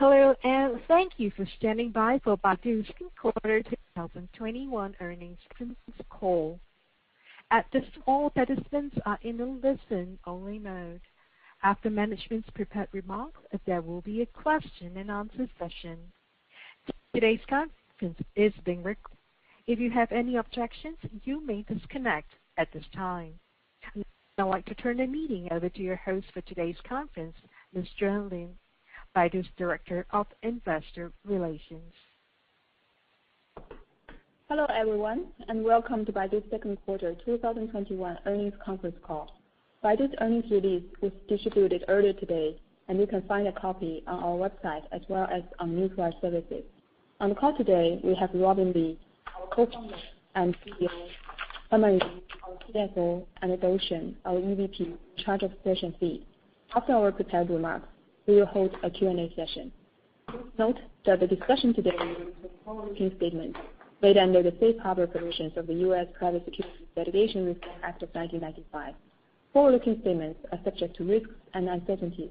Hello, and thank you for standing by for Baidu's second quarter 2021 earnings conference call. At this time, all participants are in a listen-only mode. After management's prepared remarks, there will be a question and answer session. Today's conference is being recorded. If you have any objections, you may disconnect at this time. I'd now like to turn the meeting over to your host for today's conference, Ms. Juan Lin, Baidu's Director of Investor Relations. Hello, everyone, and welcome to Baidu's second quarter 2021 earnings conference call. Baidu's earnings release was distributed earlier today, and you can find a copy on our website as well as on Newswire services. On the call today, we have Robin Li, our Co-founder and CEO, Herman Yu, our CFO, and Dou Shen, our EVP in charge of Search and Feed. After our prepared remarks, we will hold a Q&A session. Note that the discussion today will include forward-looking statements made under the safe harbor provisions of the U.S. Private Securities Litigation Reform Act of 1995. Forward-looking statements are subject to risks and uncertainties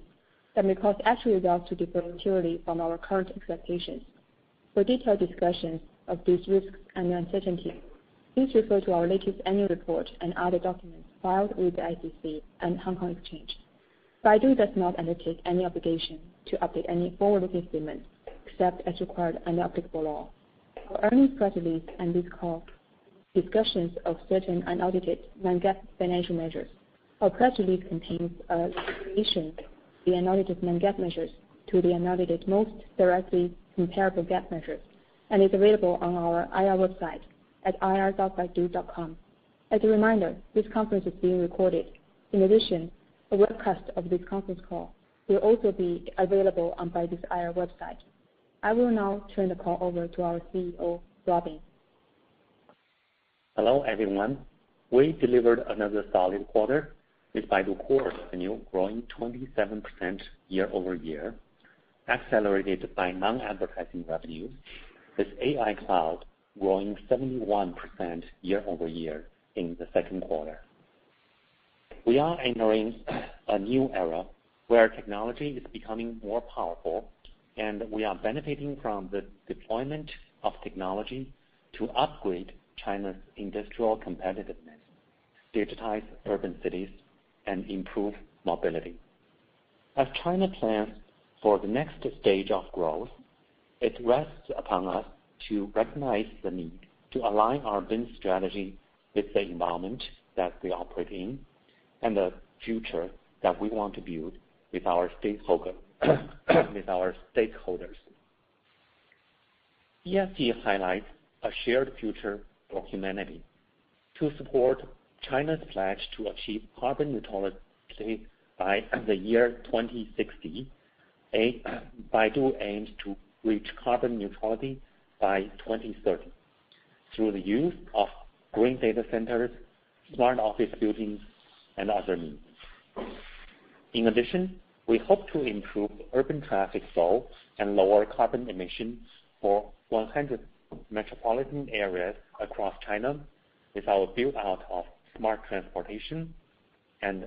that may cause actual results to differ materially from our current expectations. For detailed discussions of these risks and uncertainties, please refer to our latest annual report and other documents filed with the SEC and Hong Kong Exchange. Baidu does not undertake any obligation to update any forward-looking statements except as required under applicable law. Our earnings press release and this call discussions of certain unaudited non-GAAP financial measures. Our press release contains a reconciliation of the unaudited non-GAAP measures to the unaudited most directly comparable GAAP measures and is available on our IR website at ir.baidu.com. As a reminder, this conference is being recorded. In addition, a webcast of this conference call will also be available on Baidu's IR website. I will now turn the call over to our CEO, Robin. Hello, everyone. We delivered another solid quarter with Baidu Core revenue growing 27% year-over-year, accelerated by non-advertising revenue, with AI Cloud growing 71% year-over-year in the second quarter. We are entering a new era where technology is becoming more powerful, and we are benefiting from the deployment of technology to upgrade China's industrial competitiveness, digitize urban cities, and improve mobility. As China plans for the next stage of growth, it rests upon us to recognize the need to align our business strategy with the environment that we operate in and the future that we want to build with our stakeholders. ESG highlights a shared future for humanity. To support China's pledge to achieve carbon neutrality by the year 2060, Baidu aims to reach carbon neutrality by 2030 through the use of green data centers, smart office buildings, and other. In addition, we hope to improve urban traffic flow and lower carbon emissions for 100 metropolitan areas across China with our build-out of smart transportation and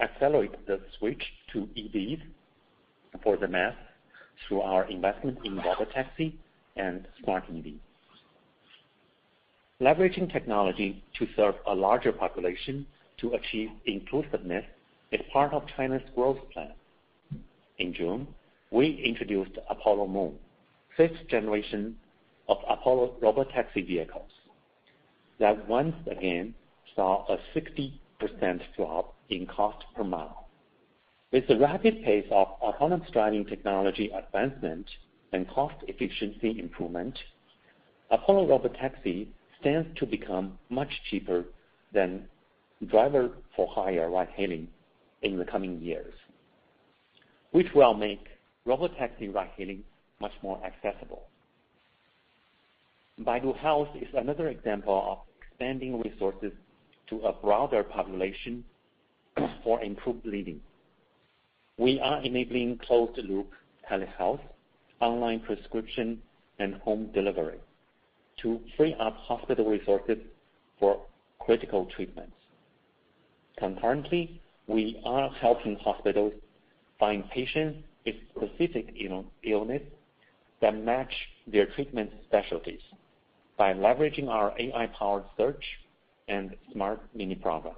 accelerate the switch to EVs for the mass through our investment in Robotaxi and Smart EV. Leveraging technology to serve a larger population to achieve inclusiveness is part of China's growth plan. In June, we introduced Apollo Moon, fifth generation of Apollo Robotaxi vehicles that once again saw a 60% drop in cost per mile. With the rapid pace of autonomous driving technology advancement and cost efficiency improvement, Apollo Robotaxi stands to become much cheaper than driver-for-hire ride-hailing in the coming years, which will make Robotaxi ride-hailing much more accessible. Baidu Health is another example of expanding resources to a broader population for improved living. We are enabling closed-loop telehealth, online prescription, and home delivery to free up hospital resources for critical treatments. Concurrently, we are helping hospitals find patients with specific illness that match their treatment specialties by leveraging our AI-powered search and smart mini program.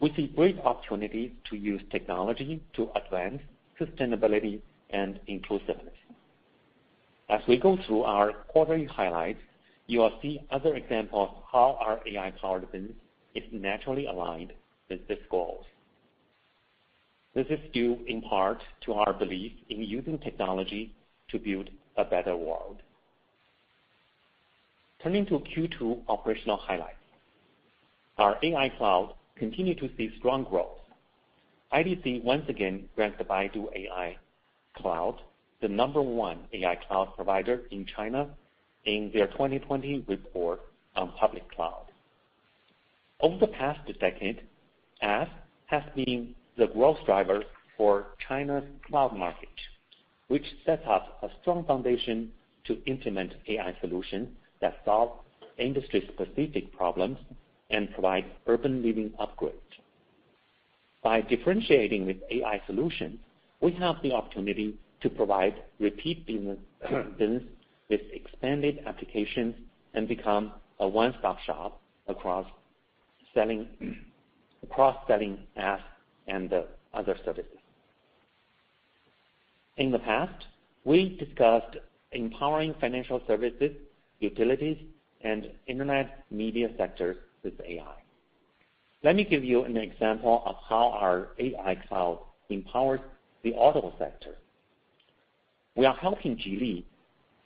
We see great opportunities to use technology to advance sustainability and inclusiveness. As we go through our quarterly highlights, you will see other examples of how our AI-powered business is naturally aligned with these goals. This is due in part to our belief in using technology to build a better world. Turning to Q2 operational highlights. Our AI Cloud continued to see strong growth. IDC once again ranked Baidu AI Cloud the number one AI cloud provider in China in their 2020 report on public cloud. Over the past decade, IaaS has been the growth driver for China's cloud market, which sets up a strong foundation to implement AI solutions that solve industry-specific problems and provide urban living upgrades. By differentiating with AI solutions, we have the opportunity to provide repeat business with expanded applications and become a one-stop shop across selling IaaS and other services. In the past, we discussed empowering financial services, utilities, and internet media sectors with AI. Let me give you an example of how our AI Cloud empowers the auto sector. We are helping Geely,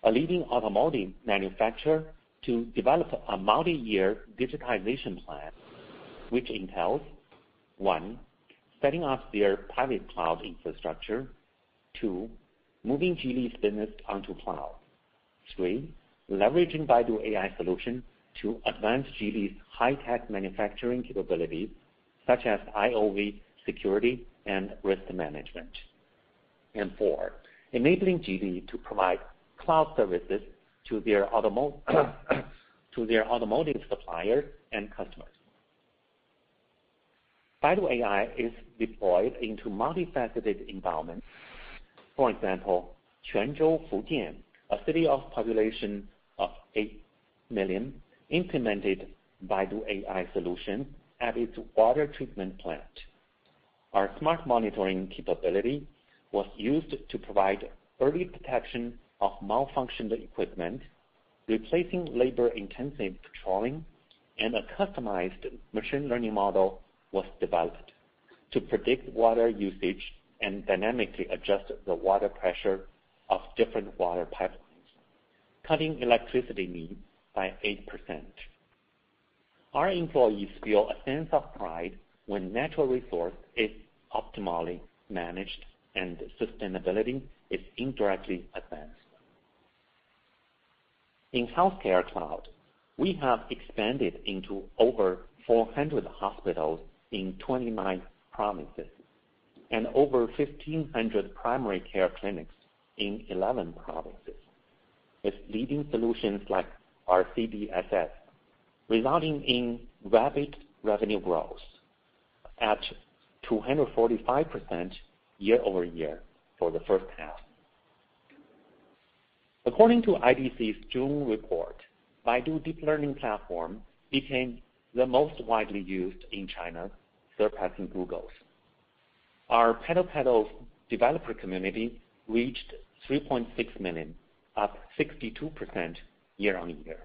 a leading automotive manufacturer, to develop a multi-year digitization plan, which entails, one, setting up their private cloud infrastructure. Two, moving Geely's business onto cloud. Three, leveraging Baidu AI solution to advance Geely's high-tech manufacturing capabilities, such as IOV security and risk management. Four, enabling Geely to provide cloud services to their automotive suppliers and customers. Baidu AI is deployed into multifaceted environments. For example, Quanzhou, Fujian, a city of population of 8 million, implemented Baidu AI solution at its water treatment plant. Our smart monitoring capability was used to provide early detection of malfunctioned equipment, replacing labor-intensive patrolling, and a customized machine learning model was developed to predict water usage and dynamically adjust the water pressure of different water pipelines, cutting electricity needs by 8%. Our employees feel a sense of pride when natural resource is optimally managed and sustainability is indirectly advanced. In Healthcare Cloud, we have expanded into over 400 hospitals in 29 provinces and over 1,500 primary care clinics in 11 provinces, with leading solutions like our CDSS, resulting in rapid revenue growth at 245% year-over-year for the first half. According to IDC's June report, Baidu Deep Learning Platform became the most widely used in China, surpassing Google's. Our PaddlePaddle developer community reached 3.6 million, up 62% year-on-year,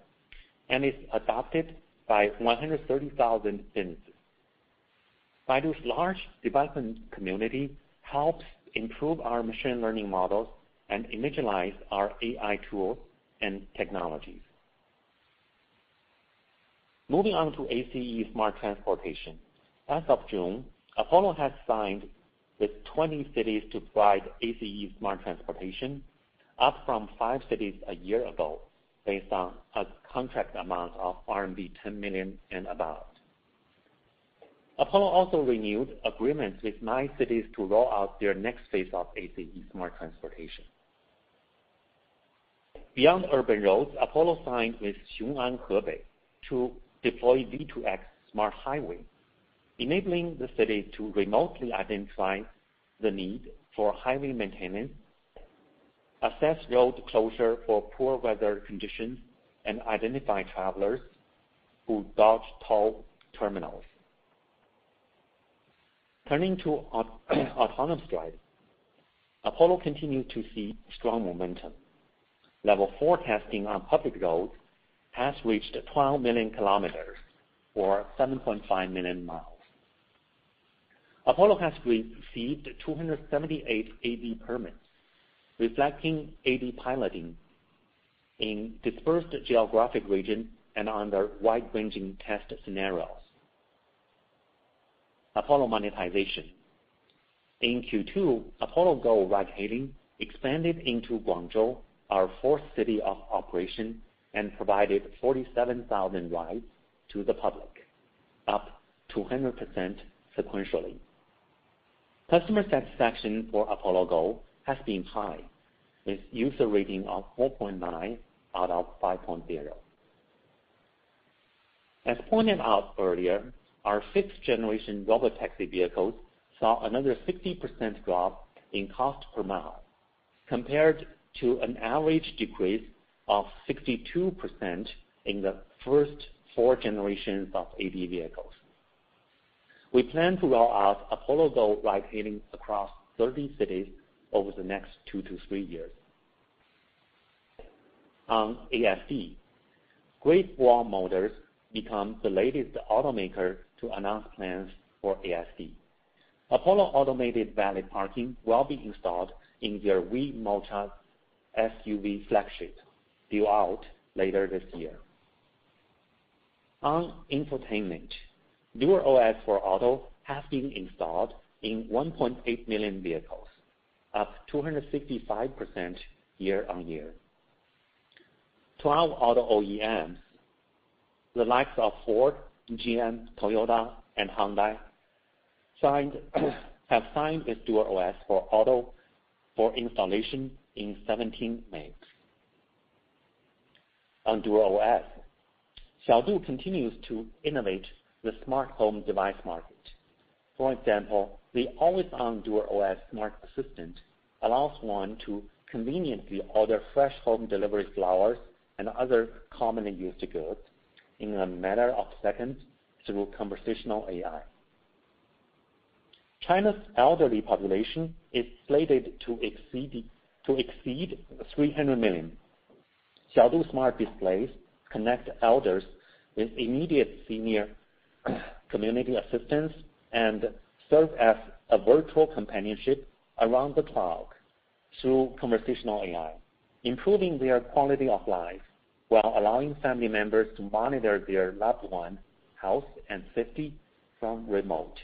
and is adopted by 130,000 businesses. Baidu's large development community helps improve our machine learning models and individualize our AI tools and technologies. Moving on to ACE Smart Transportation. As of June, Apollo has signed with 20 cities to provide ACE Smart Transportation, up from five cities a year ago, based on a contract amount of RMB 10 million and above. Apollo also renewed agreements with nine cities to roll out their next phase of ACE Smart Transportation. Beyond urban roads, Apollo signed with Xiong'an, Hebei, to deploy V2X smart highway, enabling the city to remotely identify the need for highway maintenance, assess road closure for poor weather conditions, and identify travelers who dodge toll terminals. Turning to autonomous driving. Apollo continued to see strong momentum. Level 4 testing on public roads has reached 12 million kilometers or 7.5 million miles. Apollo has received 278 AD permits, reflecting AD piloting in dispersed geographic regions and under wide-ranging test scenarios. Apollo monetization. In Q2, Apollo Go ride-hailing expanded into Guangzhou, our fourth city of operation, and provided 47,000 rides to the public, up 200% sequentially. Customer satisfaction for Apollo Go has been high, with user rating of 4.9 out of 5.0. As pointed out earlier, our fifth-generation robotaxi vehicles saw another 60% drop in cost per mile, compared to an average decrease of 62% in the first four generations of AD vehicles. We plan to roll out Apollo Go ride-hailing across 30 cities over the next two to three years. On ASD, Great Wall Motors become the latest automaker to announce plans for ASD. Apollo automated valet parking will be installed in their WeMocha SUV flagship, due out later this year. On infotainment, DuerOS for Auto has been installed in 1.8 million vehicles, up 265% year-on-year. 12 auto OEMs, the likes of Ford, GM, Toyota, and Hyundai, have signed with DuerOS for Auto for installation in 17 makes. On DuerOS, Xiaodu continues to innovate the smart home device market. For example, the always-on DuerOS smart assistant allows one to conveniently order fresh home delivery flowers and other commonly used goods in a matter of seconds through conversational AI. China's elderly population is slated to exceed 300 million. Xiaodu smart displays connect elders with immediate senior community assistance and serve as a virtual companionship around the clock through conversational AI, improving their quality of life while allowing family members to monitor their loved one's health and safety from remote.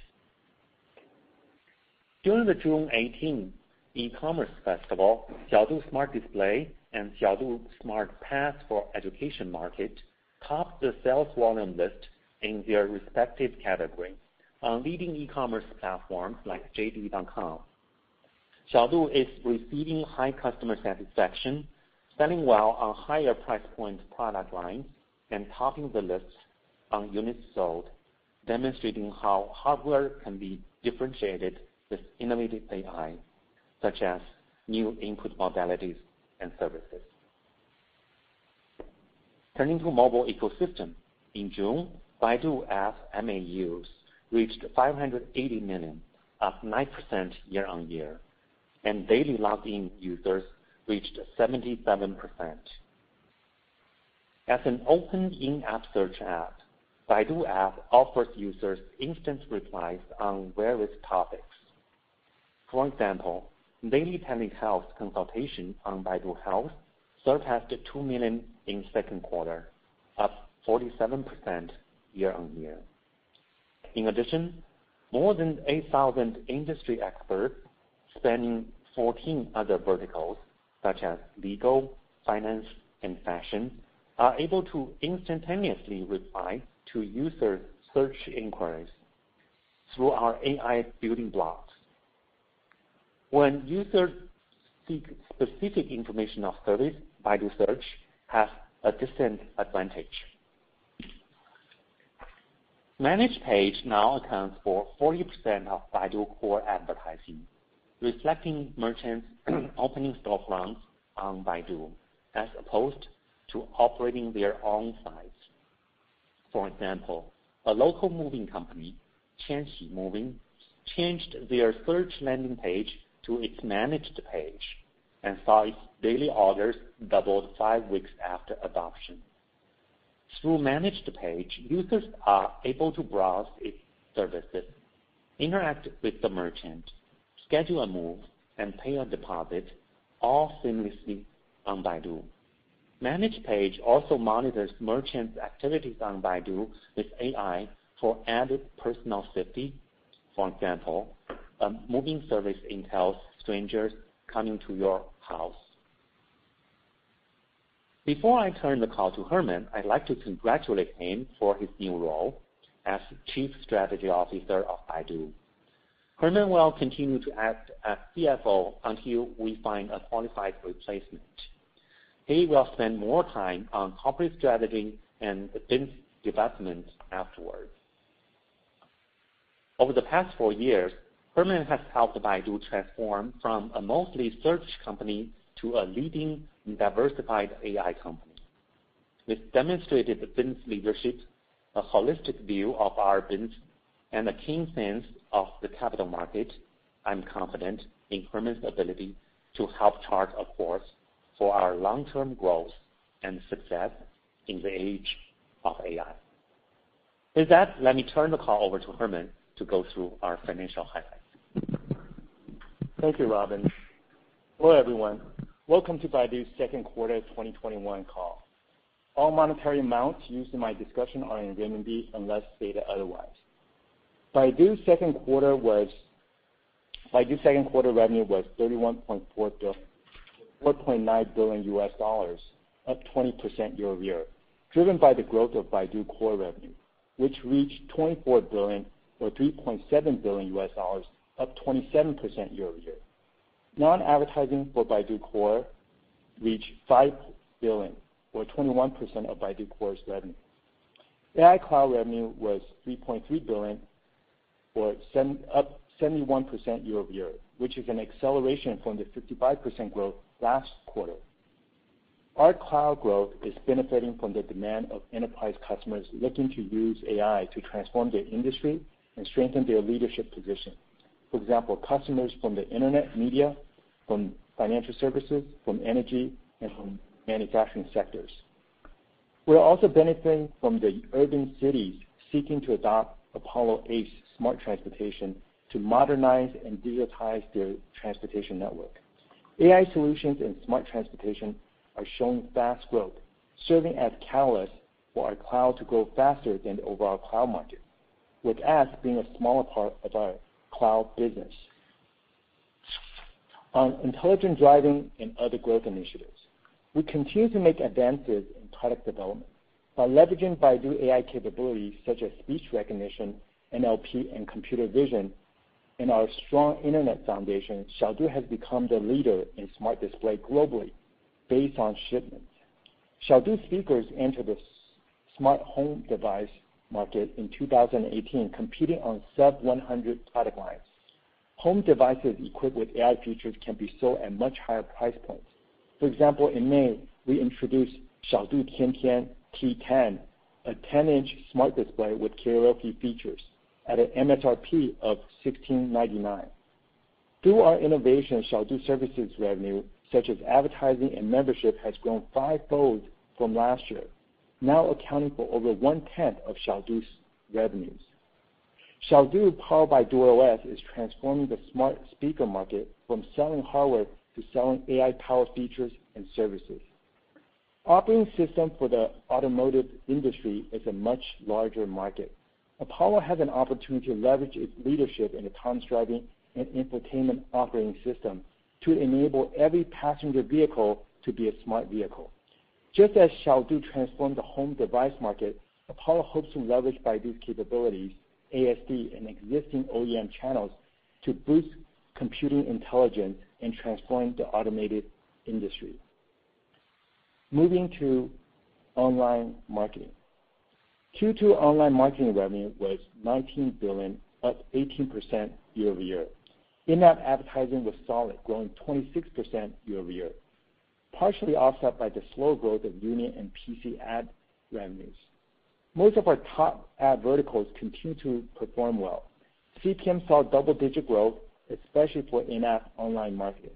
During the June 18 e-commerce festival, Xiaodu Smart Display and Xiaodu Smart Pass for Education market topped the sales volume list in their respective category on leading e-commerce platforms like JD.com. Xiaodu is receiving high customer satisfaction, selling well on higher price point product lines, and topping the list on units sold, demonstrating how hardware can be differentiated with innovative AI, such as new input modalities and services. Turning to mobile ecosystem. In June, Baidu App MAUs reached 580 million, up 9% year-on-year, and daily logged-in users reached 77%. As an open in-app search app, Baidu App offers users instant replies on various topics. For example, daily telehealth consultation on Baidu Health surpassed 2 million in second quarter, up 47% year-on-year. In addition, more than 8,000 industry experts spanning 14 other verticals, such as legal, finance, and fashion, are able to instantaneously reply to user search inquiries through our AI building blocks. When users seek specific information of service, Baidu Search has a distinct advantage. Managed Page now accounts for 40% of Baidu Core advertising, reflecting merchants opening storefronts on Baidu as opposed to operating their own sites. For example, a local moving company, Qianxi Moving, changed their search landing page to its managed page and saw its daily orders doubled five weeks after adoption. Through managed page, users are able to browse its services, interact with the merchant, schedule a move, and pay a deposit, all seamlessly on Baidu. Managed page also monitors merchants' activities on Baidu with AI for added personal safety. For example, a moving service intel's strangers coming to your house. Before I turn the call to Herman, I'd like to congratulate him for his new role as Chief Strategy Officer of Baidu. Herman will continue to act as CFO until we find a qualified replacement. He will spend more time on corporate strategy and business development afterwards. Over the past four years, Herman has helped Baidu transform from a mostly search company to a leading diversified AI company. With demonstrated business leadership, a holistic view of our business, and a keen sense of the capital market, I'm confident in Herman's ability to help chart a course for our long-term growth and success in the age of AI. With that, let me turn the call over to Herman to go through our financial highlights. Thank you, Robin. Hello, everyone. Welcome to Baidu's second quarter 2021 call. All monetary amounts used in my discussion are in renminbi unless stated otherwise. Baidu's second quarter revenue was $31.4 billion, $4.9 billion, up 20% year-over-year, driven by the growth of Baidu Core revenue, which reached 24 billion or $3.7 billion, up 27% year-over-year. Non-advertising for Baidu Core reached 5 billion or 21% of Baidu Core's revenue. AI Cloud revenue was 3.3 billion or up 71% year-over-year, which is an acceleration from the 55% growth last quarter. Our cloud growth is benefiting from the demand of enterprise customers looking to use AI to transform their industry and strengthen their leadership position. For example, customers from the internet, media, from financial services, from energy, and from manufacturing sectors. We're also benefiting from the urban cities seeking to adopt Apollo ACE smart transportation to modernize and digitize their transportation network. AI solutions and smart transportation are showing fast growth, serving as catalysts for our cloud to grow faster than the overall cloud market, with ads being a smaller part of our cloud business. On intelligent driving and other growth initiatives, we continue to make advances in product development. By leveraging Baidu AI capabilities such as speech recognition, NLP, and computer vision, and our strong internet foundation, Xiaodu has become the leader in smart display globally based on shipments. Xiaodu speakers entered the smart home device market in 2018, competing on sub-100 product lines. Home devices equipped with AI features can be sold at much higher price points. For example, in May, we introduced Xiaodu Tiantian T10, a 10-inch smart display with karaoke features at an MSRP of 1,699. Through our innovation, Xiaodu services revenue, such as advertising and membership, has grown fivefold from last year, now accounting for over one-tenth of Xiaodu's revenues. Xiaodu, powered by DuerOS, is transforming the smart speaker market from selling hardware to selling AI-powered features and services. Operating system for the automotive industry is a much larger market. Apollo has an opportunity to leverage its leadership in autonomous driving and infotainment operating system to enable every passenger vehicle to be a smart vehicle. Just as Xiaodu transformed the home device market, Apollo hopes to leverage Baidu's capabilities, ASD, and existing OEM channels to boost computing intelligence and transform the automotive industry. Moving to online marketing. Q2 online marketing revenue was 19 billion, up 18% year-over-year. In-app advertising was solid, growing 26% year-over-year, partially offset by the slow growth of Union and PC ad revenues. Most of our top ad verticals continue to perform well. CPM saw double-digit growth, especially for in-app online marketing.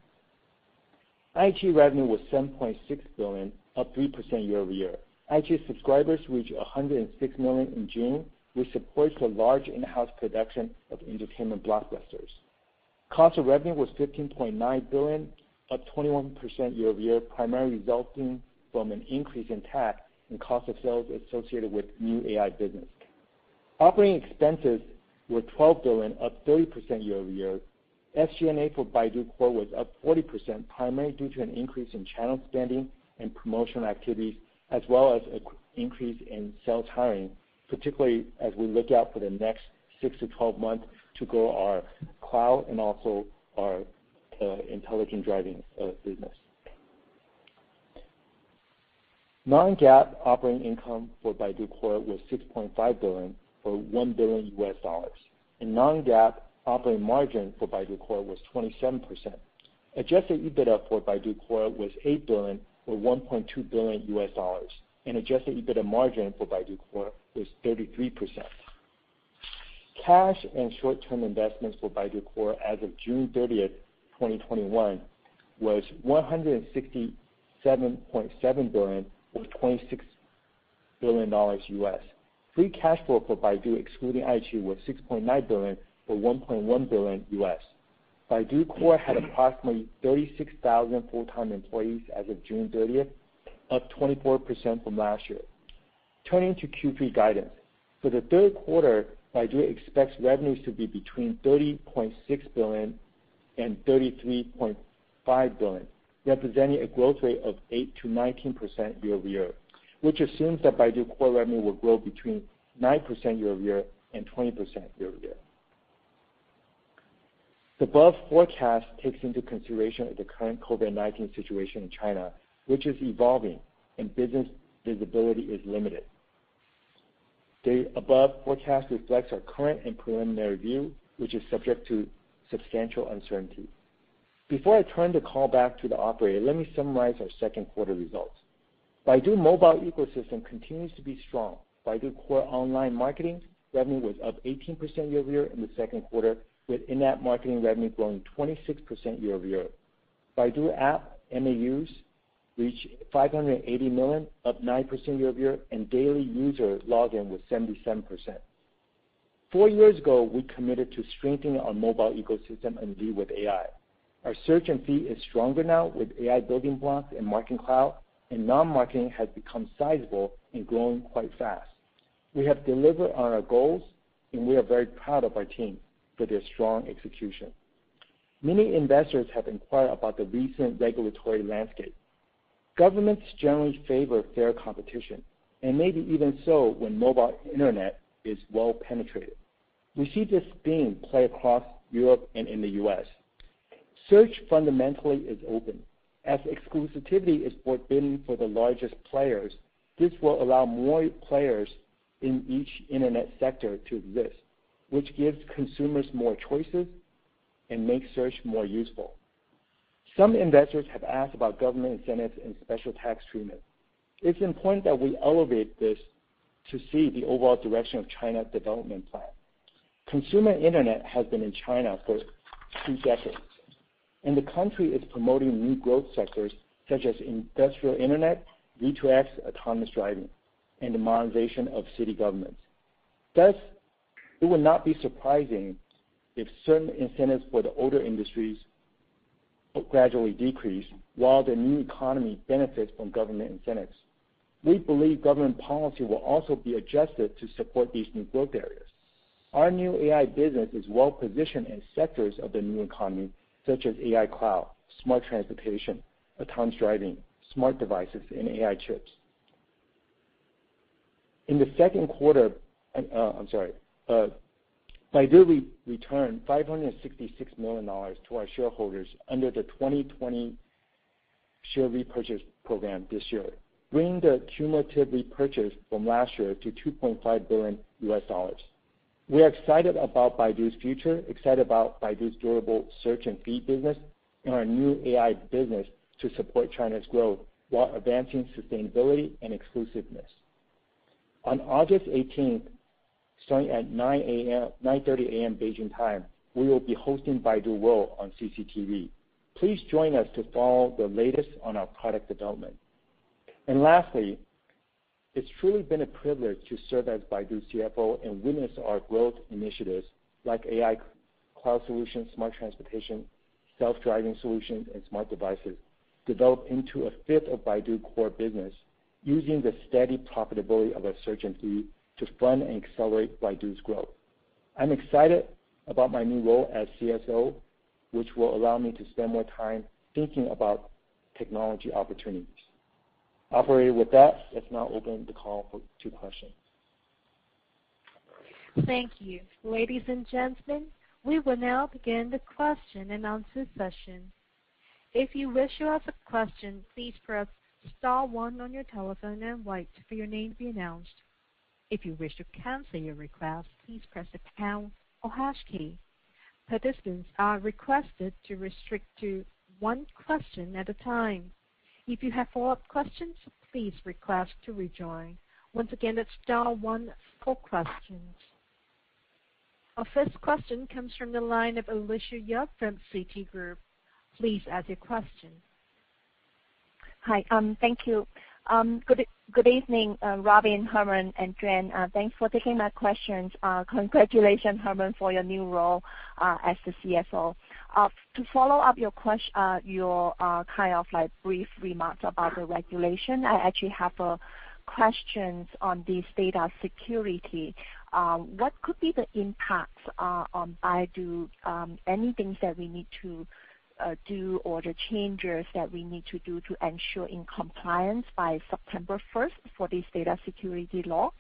iQIYI revenue was 7.6 billion, up 3% year-over-year. iQIYI subscribers reached 106 million in June, which supports the large in-house production of entertainment blockbusters. Cost of revenue was 15.9 billion, up 21% year-over-year, primarily resulting from an increase in TAC and cost of sales associated with new AI business. Operating expenses were 12 billion, up 30% year-over-year. SG&A for Baidu Core was up 40%, primarily due to an increase in channel spending and promotional activities, as well as an increase in sales hiring, particularly as we look out for the next 6 to 12 months to grow our cloud and also our uh, intelligent driving uh, business. Non-GAAP operating income for Baidu Core was 6.5 billion, or $1 billion, and non-GAAP operating margin for Baidu Core was 27%. Adjusted EBITDA for Baidu Core was 8 billion, or $1.2 billion, and adjusted EBITDA margin for Baidu Core was 33%. Cash and short-term investments for Baidu Core as of June 30th, 2021, was $167.7 billion, or $26 billion. US. Free cash flow for Baidu, excluding iQIYI, was 6.9 billion, or $1.1 billion. Baidu Core had approximately 36,000 full-time employees as of June 30th, up 24% from last year. Turning to Q3 guidance. For the third quarter, Baidu expects revenues to be between $30.6 billion and $33.5 billion, representing a growth rate of 8%-19% year-over-year, which assumes that Baidu Core revenue will grow between 9% year-over-year and 20% year-over-year. The above forecast takes into consideration the current COVID-19 situation in China, which is evolving and business visibility is limited. The above forecast reflects our current and preliminary view, which is subject to substantial uncertainty. Before I turn the call back to the operator, let me summarize our second quarter results. Baidu mobile ecosystem continues to be strong. Baidu Core online marketing revenue was up 18% year-over-year in the second quarter, with in-app marketing revenue growing 26% year-over-year. Baidu App MAUs reached 580 million, up 9% year-over-year, and daily user login was 77%. Four years ago, we committed to strengthening our mobile ecosystem and lead with AI. Our search and feed is stronger now with AI building blocks and Marketing Cloud, and non-marketing has become sizable and growing quite fast. We have delivered on our goals, and we are very proud of our team for their strong execution. Many investors have inquired about the recent regulatory landscape. Governments generally favor fair competition, and maybe even so when mobile internet is well penetrated. We see this theme play across Europe and in the U.S. Search fundamentally is open. As exclusivity is forbidden for the largest players, this will allow more players in each internet sector to exist, which gives consumers more choices and makes search more useful. Some investors have asked about government incentives and special tax treatment. It's important that we elevate this to see the overall direction of China's development plan. Consumer internet has been in China for two decades, and the country is promoting new growth sectors such as industrial internet, V2X, autonomous driving, and the modernization of city governments. Thus, it would not be surprising if certain incentives for the older industries gradually decrease while the new economy benefits from government incentives. We believe government policy will also be adjusted to support these new growth areas. Our new AI business is well-positioned in sectors of the new economy, such as AI cloud, smart transportation, autonomous driving, smart devices, and AI chips. In the second quarter, I'm sorry, Uh Baidu we returned $566 million to our shareholders under the 2020 share repurchase program this year, bringing the cumulative repurchase from last year to $2.5 billion. We are excited about Baidu's future, excited about Baidu's durable search and feed business, and our new AI business to support China's growth while advancing sustainability and exclusiveness. On August 18th, starting at 9:30 A.M. Beijing time, we will be hosting Baidu World on CCTV. Please join us to follow the latest on our product development. And lastly, it's truly been a privilege to serve as Baidu's CFO and witness our growth initiatives like AI cloud solutions, smart transportation, self-driving solutions, and smart devices develop into a fifth of Baidu core business using the steady profitability of our search feed to fund and accelerate Baidu's growth. I'm excited about my new role as CSO, which will allow me to spend more time thinking about technology opportunities. Operator, with that, let's now open the call to questions. Thank you. Ladies and gentlemen, we will now begin the question and answer session. If you wish to ask a question, please press star one on your telephone and wait for your name to be announced. If you wish to cancel your request, please press the pound or hash key. Participants are requested to restrict to one question at a time. If you have follow-up questions, please request to rejoin. Once again, that's star one for questions. Our first question comes from the line of Alicia Yap from Citigroup. Please ask your question. Hi. Um, thank you. Um, good evening, uh, Robin, Herman, and Juan. Uh, thanks for taking my questions. Uh, congratulations, Herman, for your new role as the CFO. Uh, to follow up your question, uh, your uh, kind of like brief remarks about the regulation, I actually have a questions on this data security. What could be the impacts on Baidu? Um, any things that we need to do or the changes that we need to do to ensure in compliance by September 1st for this data security law?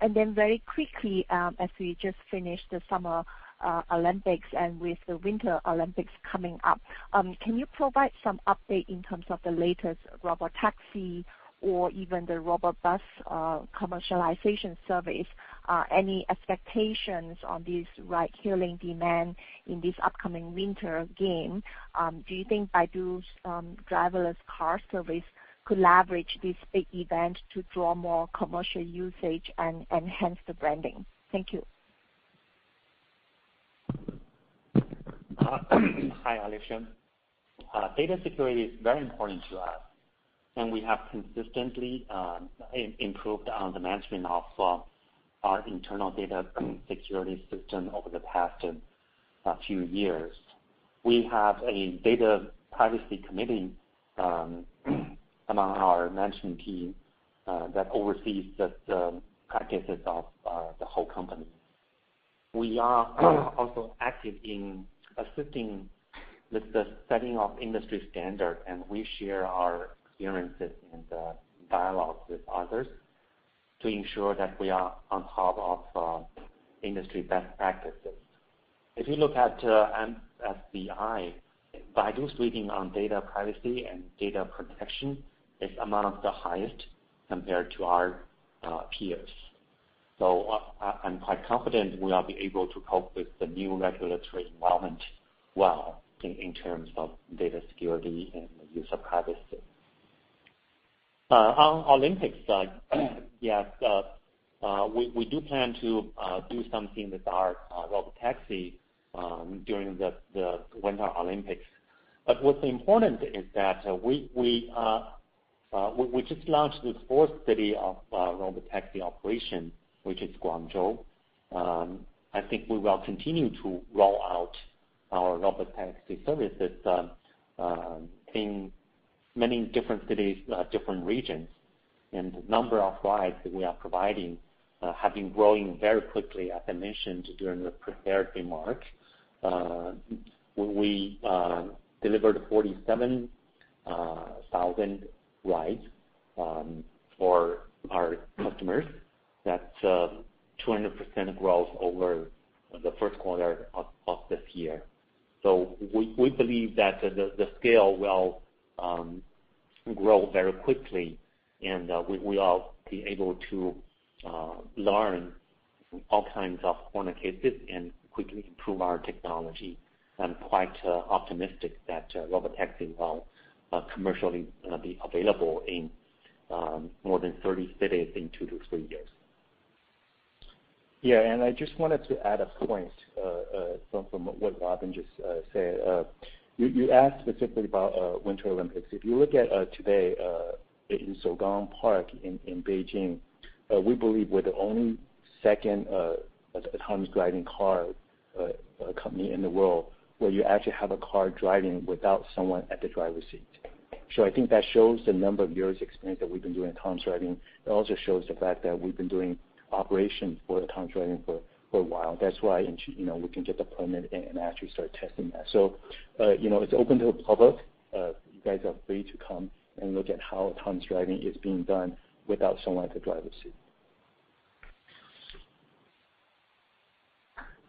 And then very quickly, um, as we just finished the Summer Uh, Olympics and with the Winter Olympics coming up, um, can you provide some update in terms of the latest robotaxi or even the robot bus uh, commercialization service? Uh, any expectations on this ride-hailing demand in this upcoming winter game? Um, do you think Baidu's um, driverless car service could leverage this big event to draw more commercial usage and enhance the branding? Thank you. Uh, hi, Alicia. Uh, data security is very important to us, and we have consistently um, improved on the management of uh, our internal data security system over the past um, few years. We have a data privacy committee um, among our management team that oversees the practices of the whole company. We are also active in assisting with the setting of industry standard, and we share our experiences and uh, dialogues with others to ensure that we are on top of uh, industry best practices. If you look at uh, MSCI, Baidu's rating on data privacy and data protection is among the highest compared to our peers. Uh, I'm quite confident we will be able to cope with the new regulatory environment well in terms of data security and the use of privacy. Uh, on Olympics uh, side, yes, we do plan to do something with our robotaxi um, during the Winter Olympics. But what's important is that we just launched the fourth city of robotaxi operation, which is Guangzhou. Um, I think we will continue to roll out our robotaxi services um, um, in many different cities, uh, different regions. And the number of rides that we are providing uh, have been growing very quickly, as I mentioned during the prepared remarks. Uh, we delivered 47,000 rides for our customers. That's 200% um, growth over the first quarter of this year. So we believe that the scale will um, grow very quickly, and uh, we will be able to uh, learn all kinds of corner cases and quickly improve our technology. I'm quite uh, optimistic that Robotaxi will commercially be available in um, more than 30 cities in two to three years. Yeah, and I just wanted to add a point uh, uh, from what Robin just uh, said. You asked specifically about Winter Olympics. If you look at today in Shougang Park in Beijing, we believe we're the only second autonomous driving car company in the world where you actually have a car driving without someone at the driver's seat. So I think that shows the number of years experience that we've been doing autonomous driving. It also shows the fact that we've been doing operations for autonomous driving for a while. That's why we can get the permit and actually start testing that. So, uh, you know, it's open to the public. Uh, you guys are free to come and look at how autonomous driving is being done without someone at the driver's seat.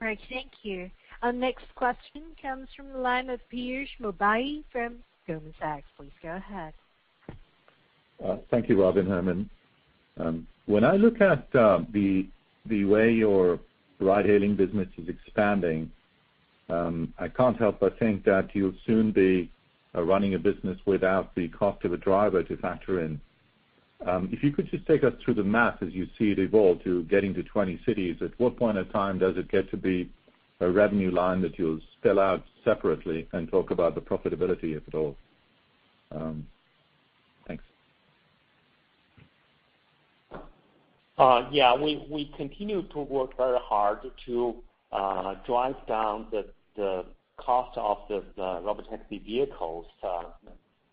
All right. Thank you. Our next question comes from the line of Piyush Mubayi from Goldman Sachs. Please go ahead. Uh, thank you, Robin, Herman. Um, When I look at uh, the the way your ride-hailing business is expanding, um, I can't help but think that you'll soon be uh, running a business without the cost of a driver to factor in. Um, if you could just take us through the math as you see it evolve to getting to 20 cities, at what point in time does it get to be a revenue line that you'll spell out separately and talk about the profitability of it all? Um, Thanks. Yeah. We continue to work very hard to uh, drive down the cost of the Robotaxi vehicles. Uh,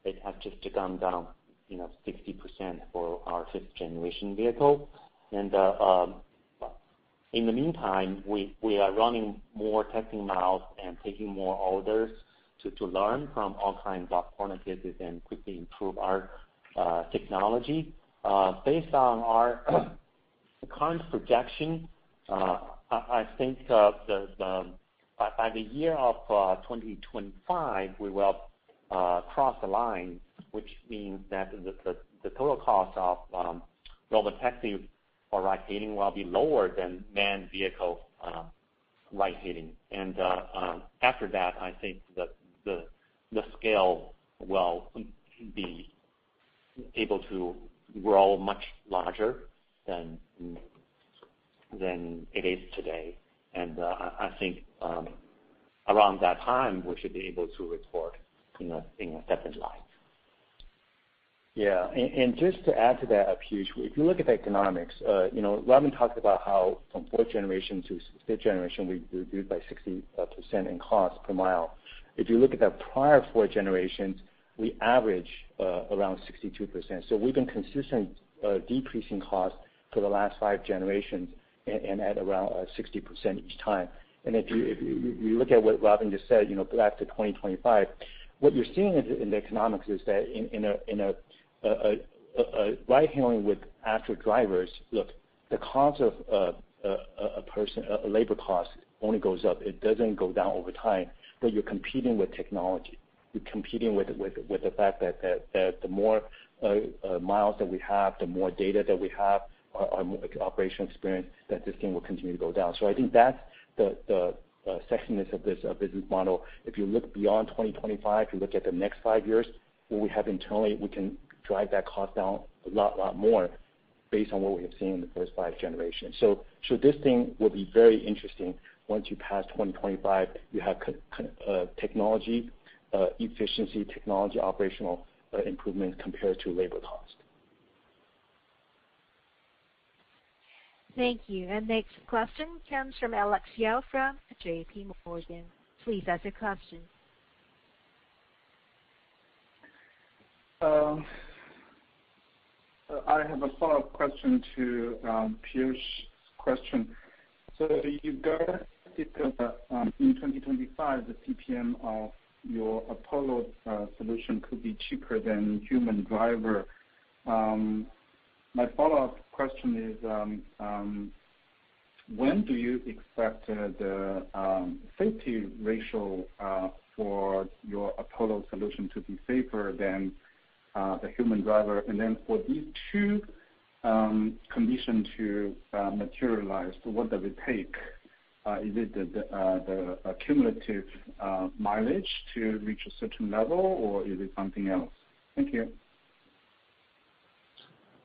it has just gone down 60% for our fifth-generation vehicle. And uh, um, in the meantime, we are running more testing miles and taking more orders to learn from all kinds of corner cases and quickly improve our technology. Based on our current projection, uh, I think uh, by the year of uh, 2025, we will cross the line, which means that the total cost of um, Robotaxi or ride-hailing will be lower than manned vehicle ride-hailing. After that, I think the scale will be able to grow much larger than it is today. And uh, I think um, around that time, we should be able to report in a separate line. Yeah. And just to add to that, Piyush, if you look at the economics, uh, you know, Robin talked about how from fourth generation to fifth generation, we reduced by 60% uh, in cost per mile. If you look at the prior four generations, we average uh, around 62%. So we've been consistent decreasing costs for the last five generations and at around uh, 60% each time. And if you look at what Robin just said, you know, back to 2025, what you're seeing in the economics is that in a ride-hailing with actual drivers, look, the cost of uh, a a person uh labor cost only goes up. It doesn't go down over time, but you're competing with technology. You're competing with the fact that the more uh, miles that we have, the more data that we have, our operational experience, that this thing will continue to go down. So I think that's the uh, sexiness of this uh, business model. If you look beyond 2025, if you look at the next five years, what we have internally, we can drive that cost down a lot lot more based on what we have seen in the first five generations. So so this thing will be very interesting once you pass 2025. You have uh, technology efficiency, technology operational improvements compared to labor cost. Thank you. And next question comes from Alex Yao from JPMorgan. Please ask your question. Um, I have a follow-up question to um, Piyush's question. So you guys said that uh, um, in 2025, the CPM of your Apollo uh, solution could be cheaper than human driver. My follow-up question is, um, um, when do you expect uh, the um, safety ratio uh, for your Apollo solution to be safer than uh, the human driver? And then for these two conditions to materialize, what does it take? Is it the cumulative mileage to reach a certain level, or is it something else? Thank you.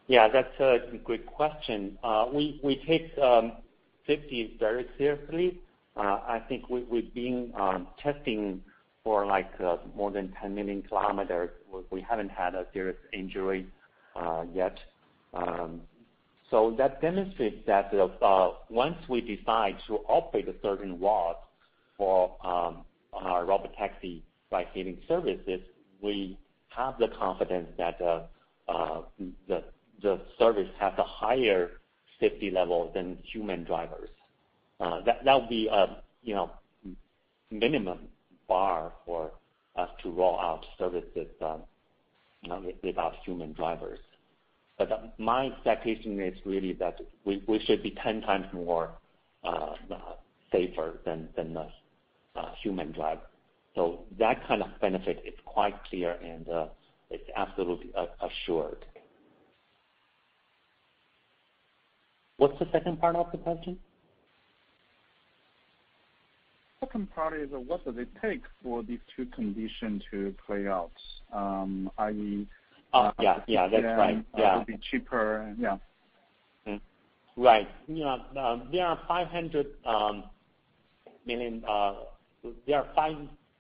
Yeah, that's a great question. Uh, we take um, safety very seriously. Uh, I think we've been um, testing for uh, more than 10 million kilometers. We haven't had a serious injury yet. Um so that demonstrates that once we decide to operate a certain route for um, our robotaxi ride-hailing services, we have the confidence that the service has a higher safety level than human drivers. Uh, that would be a minimum bar for us to roll out services um, without human drivers. But my expectation is really that we should be 10 times more uh, safer than a uh, human driver. So that kind of benefit is quite clear, and it's absolutely assured. What's the second part of the question? Second part is, what does it take for these two conditions to play out? Um, i.e. Ah, yeah. Yeah, that's uh, right. Uh, yeah. Will be cheaper. Yeah. Hmm. Right. Yeah. Um, um, uh, there are 5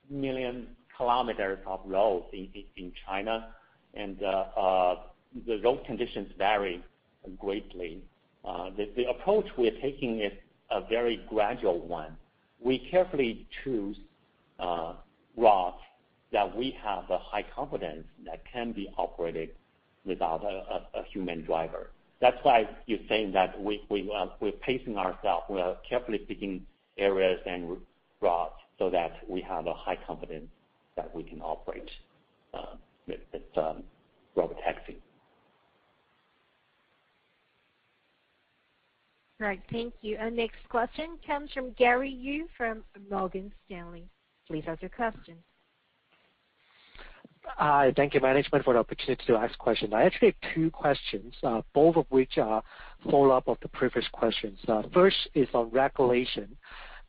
million kilometers of roads in in China, and the road conditions vary greatly. The approach we're taking is a very gradual one. We carefully choose uh routes that we have a high confidence that can be operated without a human driver. That's why you're saying that we're pacing ourselves. We are carefully picking areas and routes so that we have a high confidence that we can operate uh with robotaxi. Right. Thank you. Our next question comes from Gary Yu from Morgan Stanley. Please ask your question. Hi. Thank you, management, for the opportunity to ask questions. I actually have two questions, uh, both of which are follow-up of the previous questions. Uh, first is on regulation.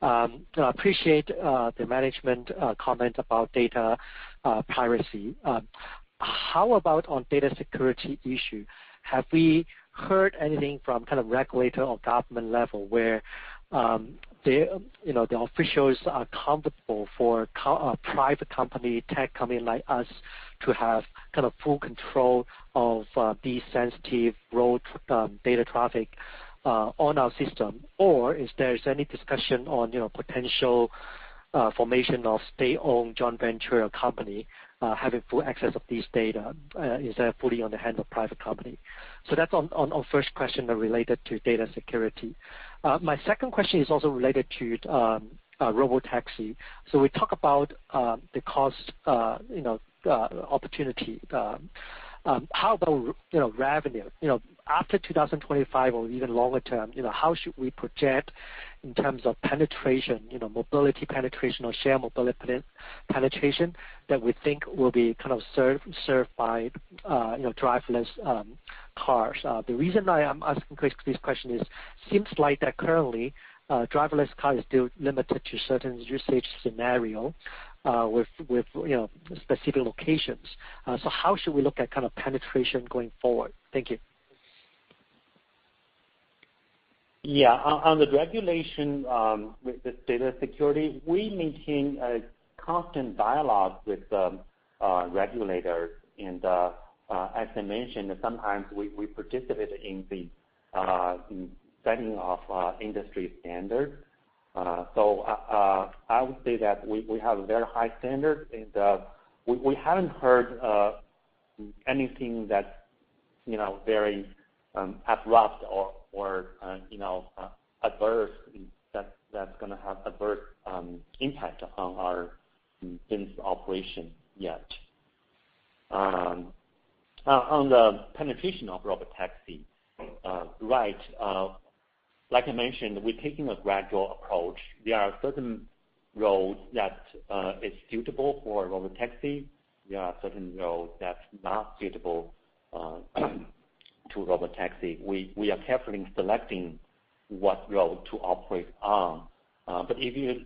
Um, I appreciate uh, the management comment about data privacy. Um, how about on data security issue? Have we heard anything from kind of regulator or government level where um the you know the officials are comfortable for a uh, private company, tech company like us to have kind of full control of uh, the sensitive road um, data traffic uh, on our system? Or is there any discussion on you know potential formation of state-owned joint venture company Uh, having full access of these data? Uh, is that fully on the hand of private company? So that's on first question related to data security. My second question is also related to um, robotaxi. So we talk about um, the cost you know, opportunity. Um, how about you know revenue? You know, after 2025 or even longer term, you know, how should we project in terms of penetration, you know, mobility penetration or share mobility penetration that we think will be kind of served by you know, driverless cars? The reason I am asking this question is, seems like that currently, driverless car is still limited to certain usage scenario uh with you know, specific locations. Uh so how should we look at kind of penetration going forward? Thank you. Yeah. On the regulation um, with the data security, we maintain a constant dialogue with the uh, regulators. And uh, uh, as I mentioned, sometimes we participate in the setting of industry standards. So I would say that we have very high standard, and we haven't heard anything that's very um, abrupt or Uh, uh, adverse that's going to have adverse um, impact on our um, business operation yet. Um, uh, on the penetration of robotaxi, right. Like I mentioned, we're taking a gradual approach. There are certain roads that is suitable for robotaxi. There are certain roads that's not suitable to robotaxi. We are carefully selecting what road to operate on. Uh, but if you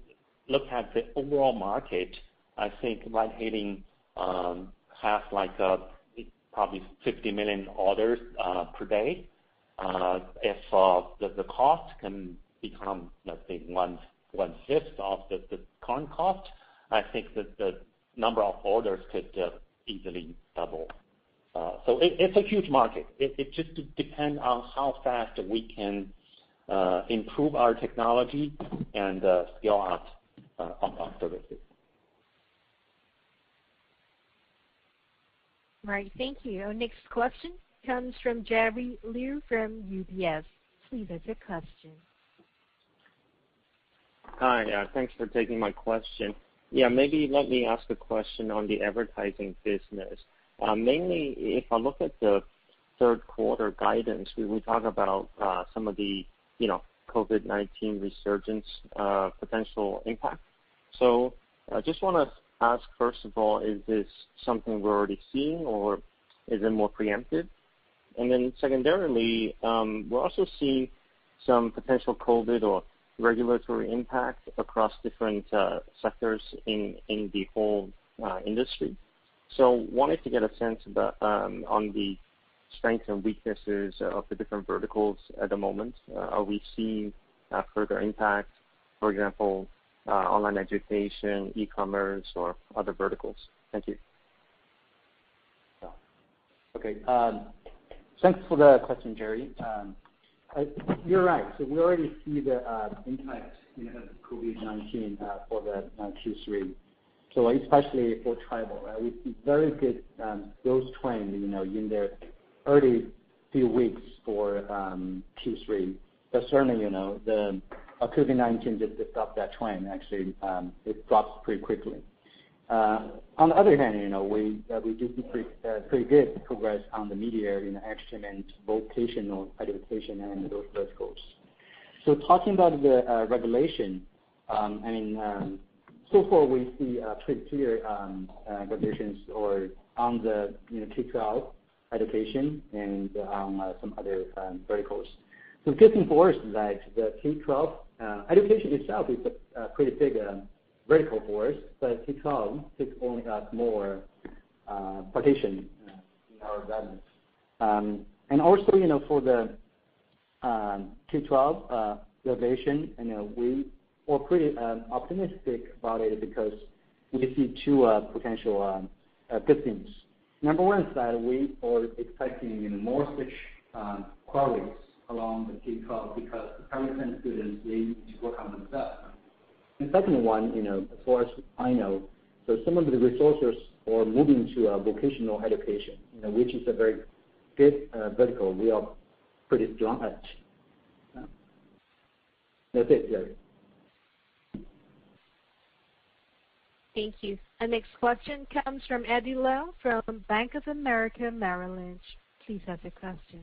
look at the overall market, I think ride-hailing um, has like probably 50 million orders uh, per day. Uh, if the cost can become, let's say, one-fifth of the current cost, I think that the number of orders could easily double. Uh, so it's a huge market. It just depends on how fast we can uh, improve our technology and uh, scale up our services. Right. Thank you. Our next question comes from Jerry Liu from UBS. Please ask your question. Hi. Thanks for taking my question. Yeah, maybe let me ask a question on the advertising business. Uh, mainly, if I look at the third quarter guidance, we talk about uh, some of the you know COVID-19 resurgence uh, potential impact. So I just want to ask, first of all, is this something we're already seeing, or is it more preemptive? And then secondarily, um, we're also seeing some potential COVID or regulatory impact across different sectors in the whole industry. So wanted to get a sense about um, on the strengths and weaknesses of the different verticals at the moment. Uh, are we seeing uh, further impact, for example, uh, online education, e-commerce, or other verticals? Thank you. Okay. Um, thanks for the question, Jerry. Um, you're right. So we already see the impact of COVID-19 for the Q3. So especially for travel, we see very good um, growth trend in the early few weeks for um, Q3. Certainly, you know, the uh, COVID-19 just stopped that trend. Actually, um, it drops pretty quickly. Uh, on the other hand, you know, we uh, do see pretty good progress on the media, you know, entertainment, vocational education, and those verticals. So talking about the regulation, so far we see uh, pretty clear um, uh, regulations on the you know, K-12 education and on uh, some other um, verticals. The good thing for us is that the K-12 education itself is a pretty big vertical for us, but K-12 takes only up more partition in our revenues. Um, also, you know, for the K-12 reservation, you know, we are pretty um, optimistic about it because we see two uh, potential um, uh, good things. Number one that we are expecting more such um, queries along the K-12 because the parents and students, they need to work on themselves. The second one, you know, as far as I know, so some of the resources are moving to uh, vocational education, which is a very good vertical we are pretty strong at. That's it, Jerry. Thank you. Our next question comes from Eddie Leung from Bank of America Merrill Lynch. Please ask your question.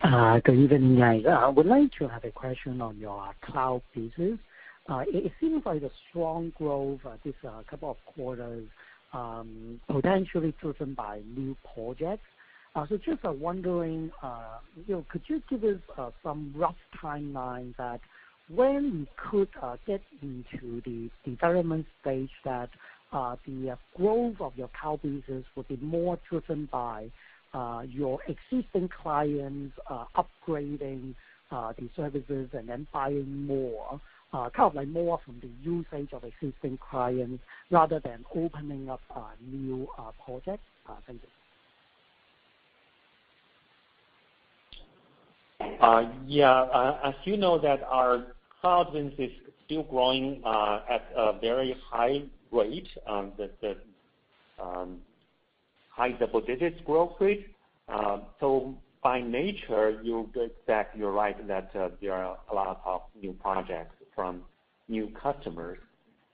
Uh, good evening, guys. I would like to have a question on your cloud business. Uh, it seems like a strong growth this couple of quarters, um, potentially driven by new projects. So, just wondering, could you give us some rough timeline that when we could uh, get into the development stage that uh, the uh, growth of your cloud business will be more driven by your existing clients upgrading the services and then buying more, kind of like more from the usage of existing clients rather than opening up new projects? Thank you. Yeah. As you know that our cloud business is still growing uh, at a very high rate, um, the um, high double digits growth rate. Um, so, by nature, you expect, you're right that uh, there are a lot of new projects from new customers.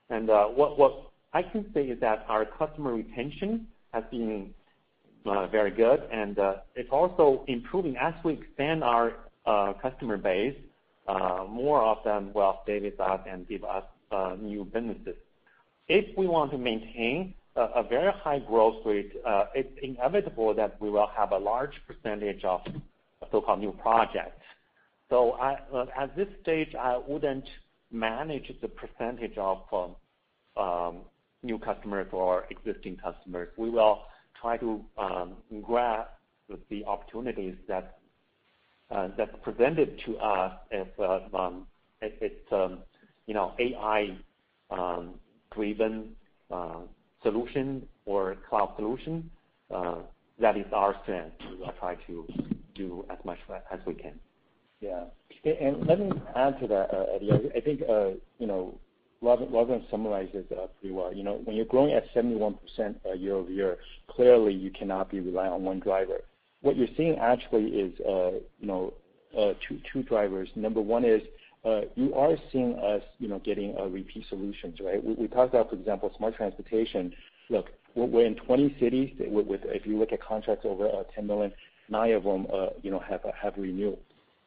And uh what I can say is that our customer retention has been uh, very good, and it's also improving as we expand our customer base. Uh, more of them will stay with us and give us uh, new businesses. If we want to maintain a very high growth rate, uh, it's inevitable that we will have a large percentage of so-called new projects. So at this stage, I wouldn't manage the percentage of um, um, new customers or existing customers. We will try to um, grab the opportunities Uh, that's presented to us uh, um, if it's um you know AI-driven um, uh, solution or cloud solution. That is our strength. We will try to do as much as we can. Yeah. And let me add to that, Eddie. I think uh, you know, Robin summarized it pretty well. You know, when you're growing at 71% year-over-year, clearly you cannot be reliant on one driver. What you're seeing actually is uh, you know, uh, two drivers. Number one is, uh, you are seeing us you know getting repeat solutions, right? We talked about, for example, smart transportation. Look, we're in 20 cities. If you look at contracts over 10 million, nine of them you know, have have renewed,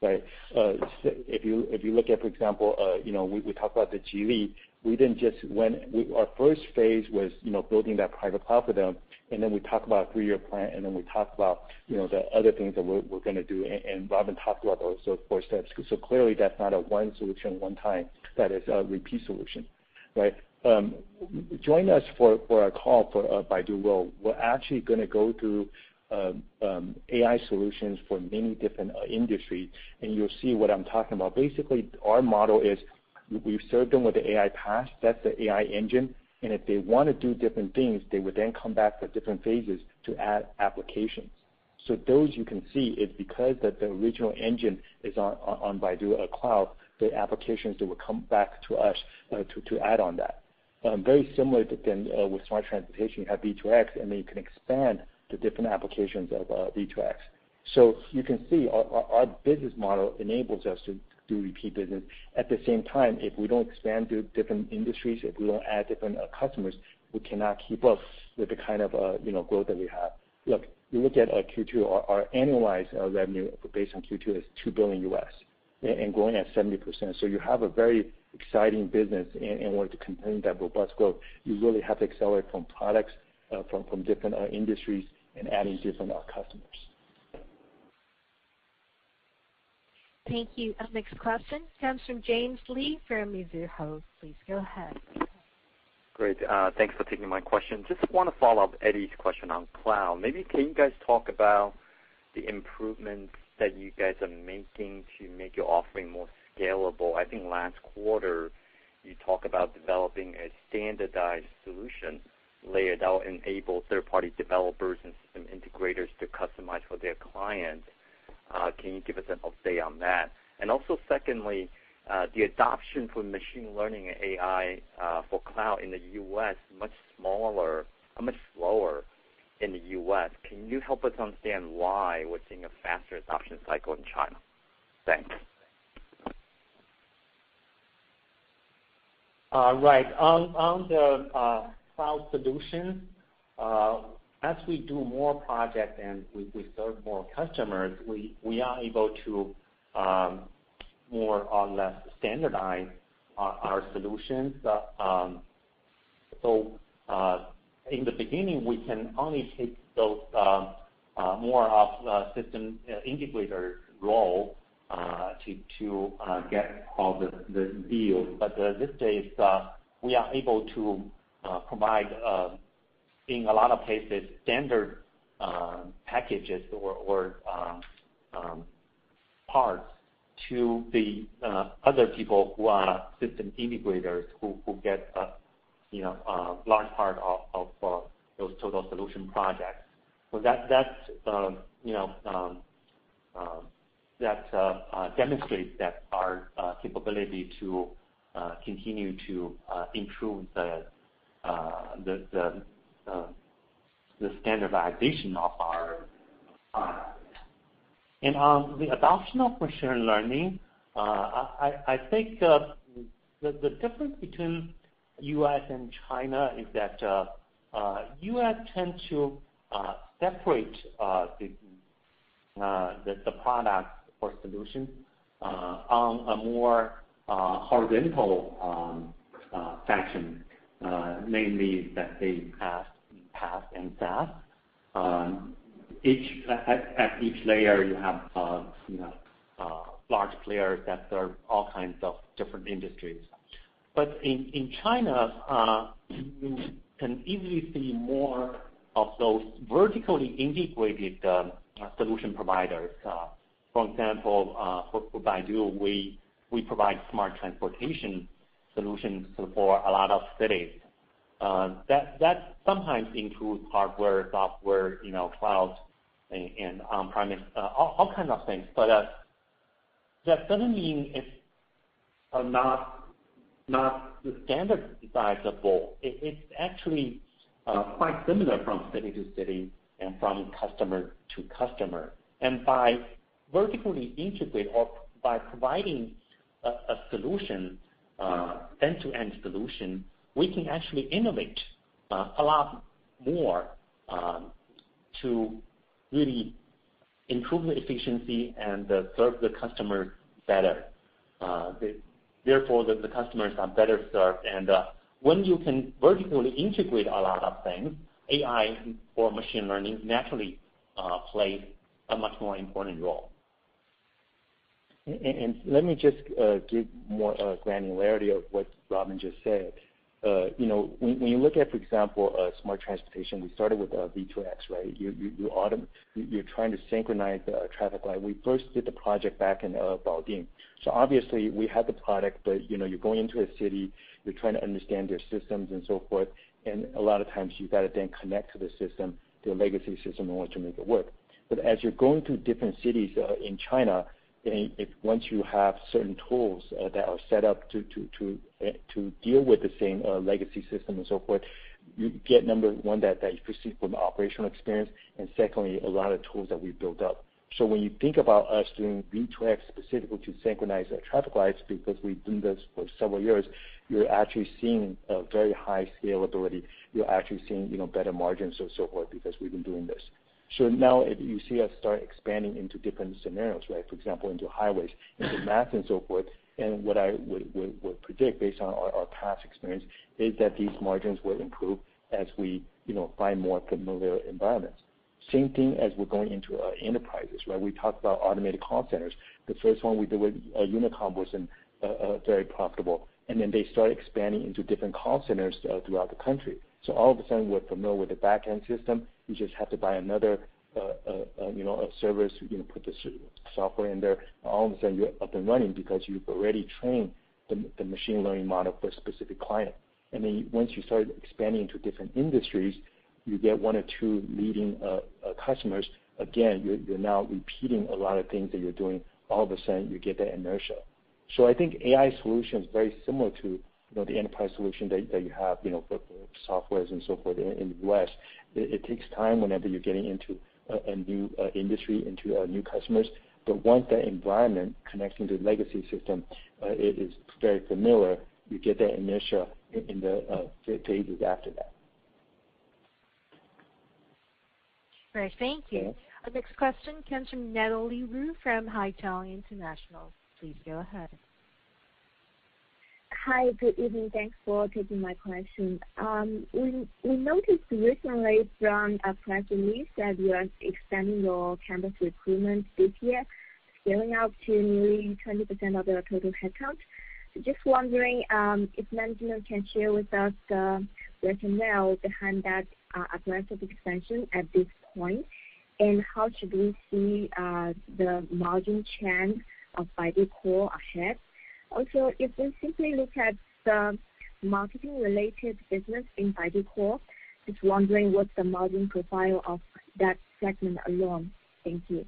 right? If you if you look at, for example, uh you know we talked about the Geely. Our first phase was you know building that private cloud for them, and then we talk about a three-year plan, and then we talk about you know the other things that we're going to do, and Robin talked about those four steps. So clearly that's not a one solution, one time. That is a repeat solution, right? Um, join us for our call for uh, Baidu World. We're actually going to go through um, um, AI solutions for many different uh, industries, and you'll see what I'm talking about. Basically, our model is we've served them with the AI PaaS. That's the AI engine. And if they want to do different things, they would then come back for different phases to add applications. So those you can see is because that the original engine is on on Baidu Cloud, the applications that will come back to us uh, to to add on that. Um, very similar to then uh, with smart transportation, you have V2X, and then you can expand the different applications of uh, V2X. So you can see our business model enables us to do repeat business. At the same time, if we don't expand to different industries, if we don't add different uh, customers, we cannot keep up with the kind of uh you know growth that we have. Look, you look at uh, Q2, our annualized uh, revenue based on Q2 is $2 billion and growing at 70%. So you have a very exciting business. In order to continue that robust growth, you really have to accelerate from products from different industries and adding different customers. Thank you. Our next question comes from James Lee from Mizuho. Please go ahead. Great. Uh, thanks for taking my question. Just want to follow up Eddie's question on cloud. Maybe can you guys talk about the improvements that you guys are making to make your offering more scalable? I think last quarter you talked about developing a standardized solution layer that will enable third-party developers and system integrators to customize for their clients. Uh, can you give us an update on that? And also secondly, uh, the adoption for machine learning and AI uh, for cloud in the U.S., much smaller, much slower in the U.S. Can you help us understand why we're seeing a faster adoption cycle in China? Thanks. Right. On the cloud solution, as we do more projects and we serve more customers, we are able to um, more or less standardize our solutions. Uh, um, so, uh, in the beginning, we can only take those um, uh, more of system integrator role to get all the deals. But these days, we are able to provide, in a lot of places, standard um, packages or um, um, parts to the uh, other people who are system integrators who get a large part of uh, those total solution projects. So that uh, demonstrates that our capability to continue to improve the standardization of our products. And on the adoption of machine learning, uh, I think uh, the difference between U.S. and China is that U.S. tends to separate the product or solution on a more horizontal um, fashion, namely that they have PaaS and SaaS. Um, at each layer, you have uh, uh, large players that serve all kinds of different industries. But in China, uh, you can easily see more of those vertically integrated um, solution providers. For example, for Baidu, we provide smart transportation solutions for a lot of cities. Um, that sometimes includes hardware, software, you know, cloud, and on-premise, uh, all kinds of things. But uh that doesn't mean it's not the standardizable. It's actually uh, quite similar from city to city and from customer to customer. And by vertically integrate or by providing a solution, uh, end-to-end solution, we can actually innovate uh, a lot more um, to really improve the efficiency and uh, serve the customer better. Uh, therefore, the customers are better served. And uh when you can vertically integrate a lot of things, AI or machine learning naturally plays a much more important role. And let me just give more granularity of what Robin just said. Uh, you know, when you look at, for example, uh, smart transportation, we started with uh, V2X, right? You're trying to synchronize the traffic light. We first did the project back in Baoding. So, obviously we had the product, but you know, you're going into a city, you're trying to understand their systems and so forth, and a lot of times you've got to then connect to the system, the legacy system, in order to make it work. But as you're going through different cities in China, once you have certain tools that are set up to uh to deal with the same legacy system and so forth, you get, number one, that you proceed from operational experience, and secondly, a lot of tools that we've built up. So when you think about us doing V2X specifically to synchronize traffic lights, because we've done this for several years, you're actually seeing a very high scalability. You're actually seeing you know better margins and so forth because we've been doing this. So now you see us start expanding into different scenarios, right? For example, into highways, into maps and so forth. And what I would predict based on our past experience is that these margins will improve as we you know, find more familiar environments. Same thing as we're going into uh, enterprises, right? We talked about automated call centers. The first one we did with uh, Unicom wasn't uh, very profitable, and then they started expanding into different call centers throughout the country. So all of a sudden, we're familiar with the back-end system. You just have to buy another uh, uh, uh, you know, a service, you know, put the software in there. All of a sudden, you're up and running because you've already trained the machine learning model for a specific client. And then once you start expanding into different industries, you get one or two leading customers. Again, you're now repeating a lot of things that you're doing. All of a sudden, you get that inertia. So I think AI solution is very similar to the enterprise solution that you have you know, for softwares and so forth in the U.S. It takes time whenever you're getting into a new uh, industry, into uh, new customers. But once that environment connecting to the legacy system uh, is very familiar, you get that inertia in the phases after that. Great. Thank you. Our next question comes from Natalie Wu from Haitong International. Please go ahead. Hi. Good evening. Thanks for taking my question. Um, we we noticed recently from a press release that you are expanding your campus recruitment this year, scaling up to nearly 20% of your total headcount. Just wondering um, if management can share with us the rationale behind that uh, aggressive expansion at this point, and how should we see uh, the margin trend of Baidu Core ahead? Also, if we simply look at the marketing-related business in Baidu Core, just wondering what's the margin profile of that segment alone. Thank you.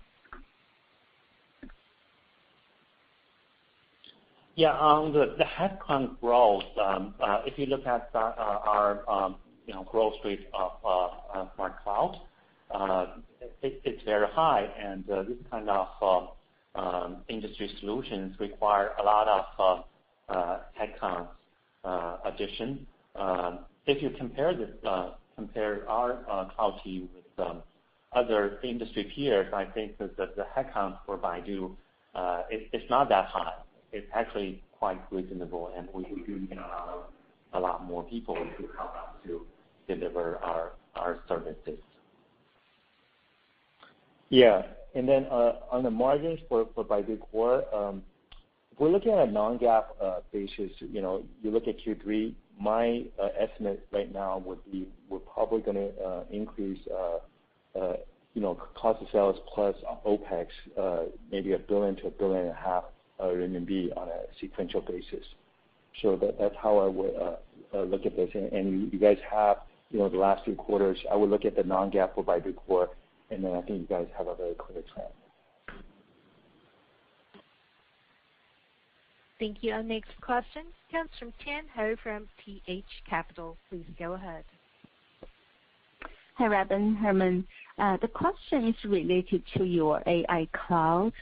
Yeah. On the headcount growth, um, uh, if you look at uh, our um, growth rate of uh, Smart Cloud, it's very high, and this kind of um, Um, industry solutions require a lot of um, uh, headcount uh, addition. Um, if you compare uh, our cloud team with other industry peers, I think that the headcount for Baidu, it's not that high. It's actually quite reasonable, and we do need a lot more people to help us to deliver our services. Yeah. Uh, on the margins for Baidu Core, um, if we're looking at a non-GAAP uh, basis, you know, you look at Q3, my uh, estimate right now would be we're probably going to increase uh uh you know cost of sales plus OpEx, maybe 1 billion to 1.5 billion RMB on a sequential basis. So that that's how I would look at this. And and you guys have you know the last few quarters, I would look at the non-GAAP for Baidu Core, and then I think you guys have a very clear trend. Thank you. Our next question comes from Tian Hou from TH Capital. Please go ahead. Hi, Robin, Herman. Uh, the question is related to your AI Cloud.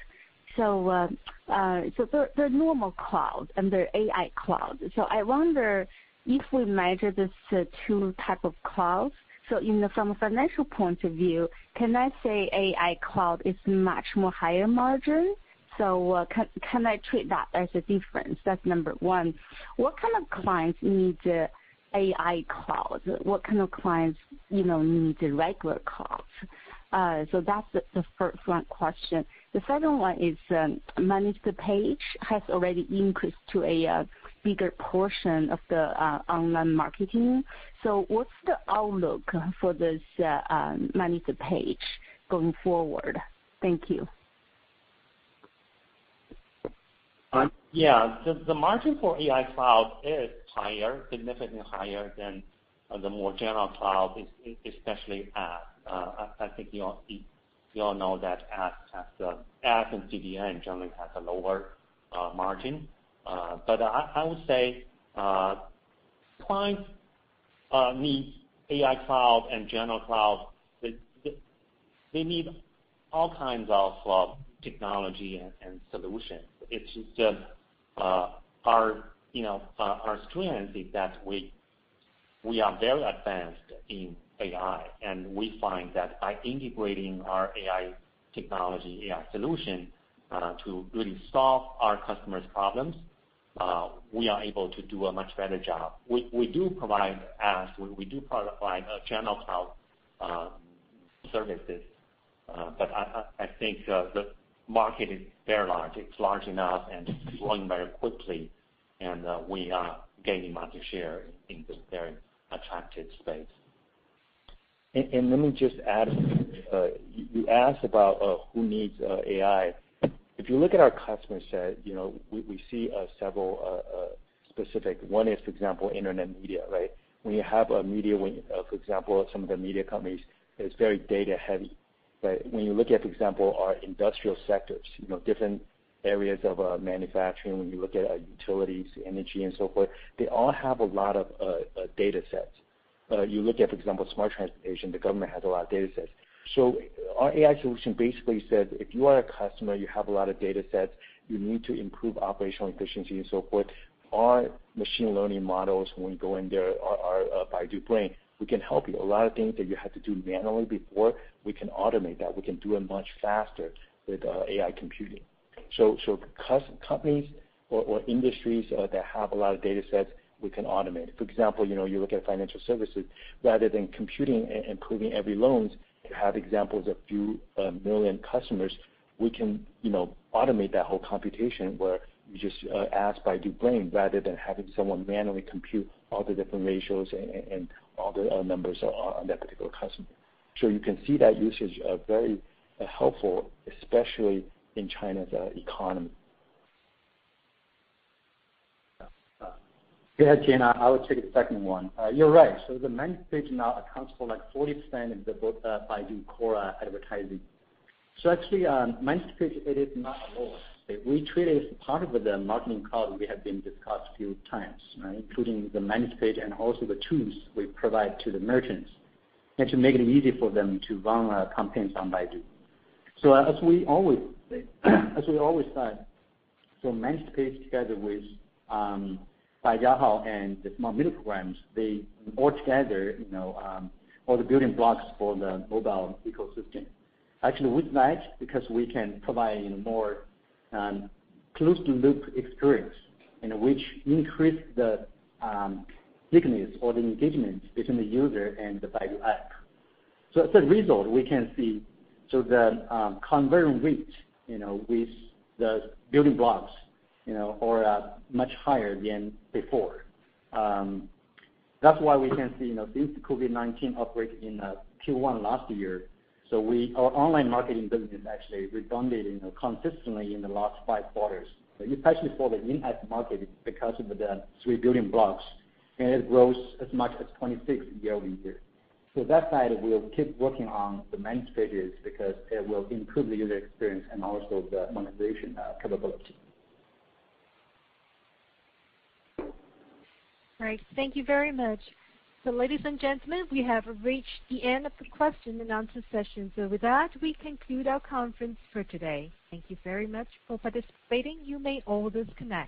Uh, uh, there are normal cloud and the AI Cloud. So I wonder if we measure these two type of clouds, from a financial point of view, can I say AI Cloud is much more higher margin? So uh can I treat that as a difference? That's number one. What kind of clients need AI Cloud? What kind of clients need regular clouds? Uh so that's the first one question. The second one is, Managed Page has already increased to a bigger portion of the uh, online marketing. So what's the outlook for this uh, uh, Managed Page going forward? Thank you. Um, yeah. The margin for AI Cloud is higher, significantly higher than the more general cloud, especially IaaS. I think you all know that IaaS and CDN generally has a lower margin. Uh, I I would say uh, clients uh, need AI Cloud and general cloud. They need all kinds of technology and solutions. It's just our strength is that we are very advanced in AI, and we find that by integrating our AI technology, AI solution, to really solve our customers' problems, Uh, we are able to do a much better job. We do provide IaaS, we do provide general cloud um, services. Uh but I think uh, the market is very large. It's large enough and growing very quickly, and uh, we are gaining market share in this very attractive space. Let me just add, you asked about who needs AI. If you look at our customer set, you know, we see uh, several uh, uh, specific. One is, for example, internet media, right? When you have a media, for example, some of the media companies, it's very data heavy. But when you look at, for example, our industrial sectors, you know, different areas of manufacturing, when you look at utilities, energy, and so forth, they all have a lot of data sets. You look at, for example, smart transportation, the government has a lot of data sets. So our AI solution basically says, if you are a customer, you have a lot of data sets, you need to improve operational efficiency and so forth, our machine learning models, when we go in there, our uh, Baidu Brain, we can help you. A lot of things that you had to do manually before, we can automate that. We can do it much faster with uh, AI computing. So, companies or industries uh, that have a lot of data sets, we can automate. For example, you know, you look at financial services, rather than computing and improving every loans, have examples of few uh, million customers, we can automate that whole computation where you just uh, ask Baidu Brain rather than having someone manually compute all the different ratios and all the uh, numbers on that particular customer. So you can see that usage very helpful, especially in China's economy. Yeah, Tian, I will take the second one. Uh, you're right. So the Managed Page now accounts for like 40% of the uh, Baidu Core uh, advertising. So actually, um, Managed Page, it is not alone. We treat it as part of the Marketing Cloud we have been discussed a few times, including the Managed Page and also the tools we provide to the merchants, and to make it easy for them to run campaigns on Baidu. So as we always said, so Managed Page together with um, Baijiahao and the Smart Mini Programs, they all together um, are the building blocks for the mobile ecosystem. Actually, with that, because we can provide you know, more um, closed-loop experience, which increase the um, thickness or the engagement between the user and the Baidu app. So as a result, we can see so the conversion rate you know, with the building blocks are uh, much higher than before. Um, that's why we can see you know since COVID-19 outbreak in uh, Q1 last year, so we our online marketing business actually rebounded you know, consistently in the last five quarters, especially for the in-app marketing because of the three building blocks, and it grows as much as 26 year-over-year. So that side, we'll keep working on the managed pages because it will improve the user experience and also the monetization uh, capability. Right. Thank you very much. So ladies and gentlemen, we have reached the end of the question and answer session. So with that, we conclude our conference for today. Thank you very much for participating. You may all disconnect.